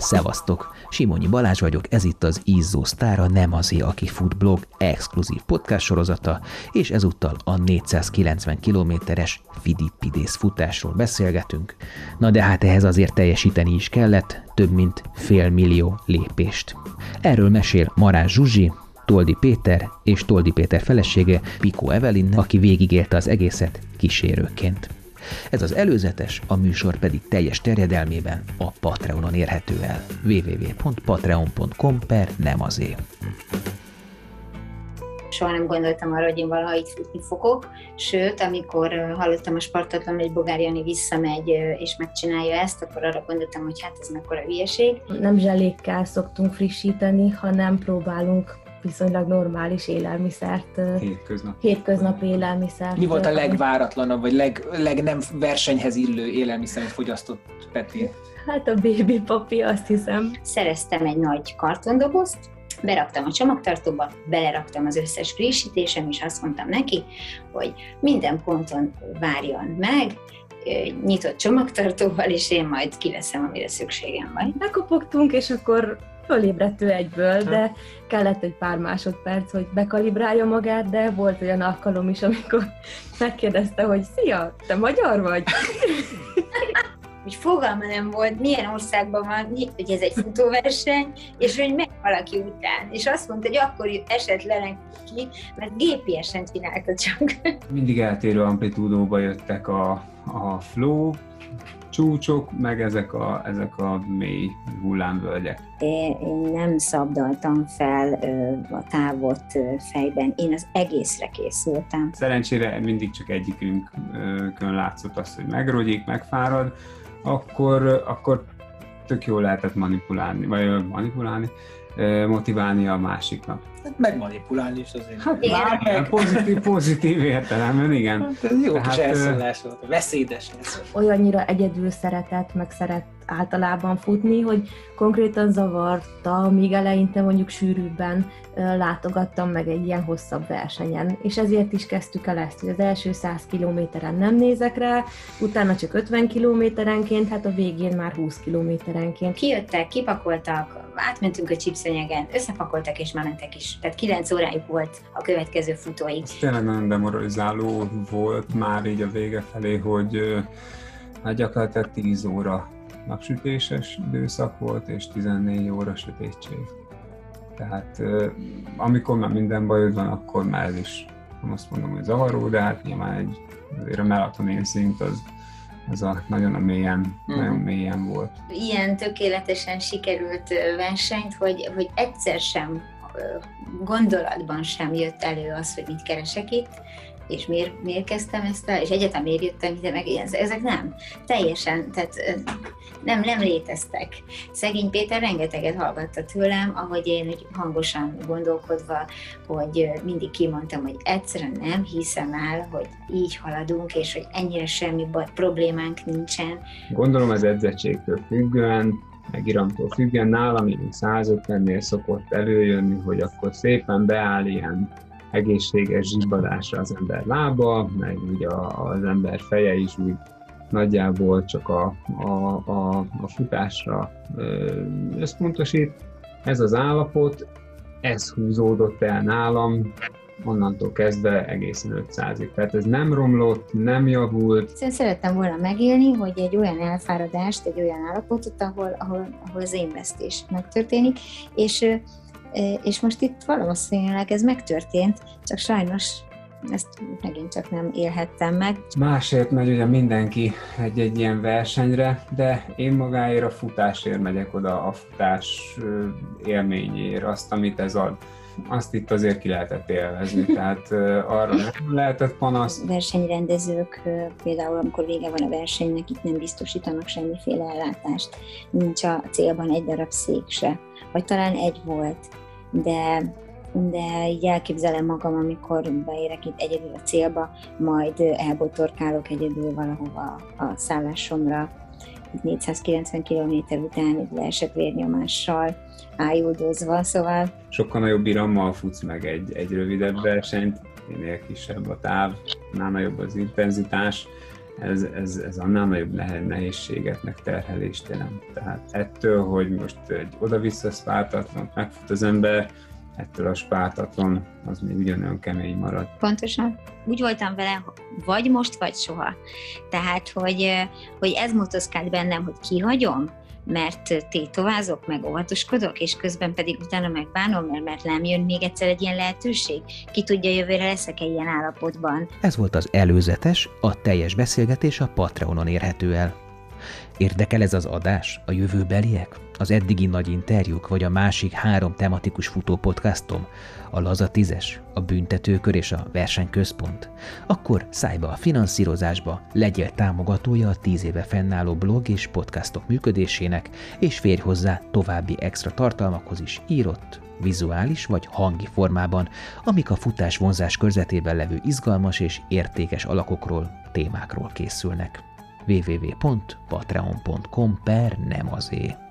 Szevasztok! Simonyi Balázs vagyok, ez itt az Izzó Sztára, nem azért, aki fut blog exkluzív podcast sorozata, és ezúttal a 490 kilométeres Fidipidész futásról beszélgetünk. Na de hát ehhez azért teljesíteni is kellett, több mint fél millió lépést. Erről mesél Marás Zsuzsi, Toldi Péter és Toldi Péter felesége Piko Evelyn, aki végigélte az egészet kísérőként. Ez az előzetes, a műsor pedig teljes terjedelmében a Patreonon érhető el. www.patreon.com per nem azé. Soha nem gondoltam arra, hogy én valaha itt futni fogok, sőt, amikor hallottam a Spartatlan, hogy Bogár Jani visszamegy és megcsinálja ezt, akkor arra gondoltam, hogy hát ez mekkora hülyeség. Nem zselékkel szoktunk frissíteni, hanem próbálunk viszonylag normális élelmiszert, Hétköznap. hétköznapi élelmiszert. Mi volt a legváratlanabb, vagy leg, leg nem versenyhez illő élelmiszer, amit fogyasztott Peti? Hát a baby papi, azt hiszem. Szereztem egy nagy kartondobozt, beraktam a csomagtartóba, beleraktam az összes frissítésem, és azt mondtam neki, hogy minden ponton várjon meg, nyitott csomagtartóval, és én majd kiveszem, amire szükségem van. Bekopogtunk, és akkor fölébredt ő egyből, de kellett egy pár másodperc, hogy bekalibrálja magát, de volt olyan alkalom is, amikor megkérdezte, hogy szia, te magyar vagy? hogy fogalma nem volt, milyen országban van, hogy ez egy futóverseny, és hogy meg valaki után. És azt mondta, hogy akkor esett le neki, mert GPS-en csinálta csak. Mindig eltérő amplitúdóba jöttek a, a flow csúcsok, meg ezek a, ezek a mély hullámvölgyek. Én, én nem szabdaltam fel ö, a távot ö, fejben, én az egészre készültem. Szerencsére mindig csak egyikünkön látszott az, hogy megrogyik, megfárad, akkor, akkor tök jól lehetett manipulálni, vagy manipulálni, motiválni a másiknak. Hát megmanipulálni is azért. Hát Igen. bár, pozitív, pozitív értelemben, igen. Hát ez jó kis Tehát, elszólás volt, beszédes ez. olyannyira egyedül szeretett, meg szeret általában futni, hogy konkrétan zavarta, míg eleinte mondjuk sűrűbben látogattam meg egy ilyen hosszabb versenyen. És ezért is kezdtük el ezt, hogy az első 100 kilométeren nem nézek rá, utána csak 50 kilométerenként, hát a végén már 20 kilométerenként. Kijöttek, kipakoltak, átmentünk a csipszönyegen, összepakoltak és már mentek is. Tehát 9 órájuk volt a következő futóig. Ez tényleg nagyon demoralizáló volt már így a vége felé, hogy hát gyakorlatilag 10 óra napsütéses időszak volt, és 14 óra sötétség. Tehát amikor már minden bajod van, akkor már ez is, nem azt mondom, hogy zavaró, de hát nyilván egy, azért a melatonin szint az, az a, nagyon a mélyen, Mhm. nagyon mélyen volt. Ilyen tökéletesen sikerült versenyt, hogy, hogy egyszer sem gondolatban sem jött elő az, hogy mit keresek itt, és miért, miért kezdtem ezt el, és egyetem miért jöttem ide, meg ilyen, ezek nem. Teljesen, tehát nem, nem léteztek. Szegény Péter rengeteget hallgatta tőlem, ahogy én úgy hangosan gondolkodva, hogy mindig kimondtam, hogy egyszerűen nem hiszem el, hogy így haladunk, és hogy ennyire semmi baj, problémánk nincsen, Gondolom az edzettségtől függően, meg iramtól függően nálam így 150-nél szokott előjönni, hogy akkor szépen beáll ilyen egészséges zsibbadásra az ember lába, meg ugye az ember feje is úgy nagyjából csak a, a, a, a futásra összpontosít. Ez az állapot, ez húzódott el nálam, onnantól kezdve egészen 500-ig. Tehát ez nem romlott, nem javult, Egyszerűen szerettem volna megélni, hogy egy olyan elfáradást, egy olyan állapotot, ahol, ahol, ahol az én vesztés megtörténik, és, és most itt valószínűleg ez megtörtént, csak sajnos ezt megint csak nem élhettem meg. Másért megy ugye mindenki egy-egy ilyen versenyre, de én magáért a futásért megyek oda, a futás élményért, azt, amit ez ad. Azt itt azért ki lehetett élvezni, tehát arra nem lehetett panasz. Versenyrendezők ö, például, amikor vége van a versenynek, itt nem biztosítanak semmiféle ellátást, nincs a célban egy darab szék se, vagy talán egy volt, de de így elképzelem magam, amikor beérek itt egyedül a célba, majd elbotorkálok egyedül valahova a szállásomra, 490 km után leesett vérnyomással, ájuldozva, szóval Sokkal nagyobb irammal futsz meg egy, egy rövidebb versenyt, minél kisebb a táv, annál nagyobb az intenzitás, ez, ez, ez annál nagyobb nehézséget, meg terhelést jelent. Tehát ettől, hogy most egy oda-vissza megfut az ember, ettől a spártaton az még ugyanolyan kemény marad. Pontosan. Úgy voltam vele, vagy most, vagy soha. Tehát, hogy, hogy ez motoszkált bennem, hogy kihagyom, mert tétovázok, meg óvatoskodok, és közben pedig utána megbánom, mert, mert nem jön még egyszer egy ilyen lehetőség. Ki tudja, jövőre leszek-e ilyen állapotban. Ez volt az előzetes, a teljes beszélgetés a Patreonon érhető el. Érdekel ez az adás, a jövőbeliek, az eddigi nagy interjúk, vagy a másik három tematikus futópodcastom, a Laza Tízes, a Büntetőkör és a Versenyközpont? Akkor szállj be a finanszírozásba, legyél támogatója a tíz éve fennálló blog és podcastok működésének, és férj hozzá további extra tartalmakhoz is írott, vizuális vagy hangi formában, amik a futás vonzás körzetében levő izgalmas és értékes alakokról, témákról készülnek www.patreon.com per nem azé.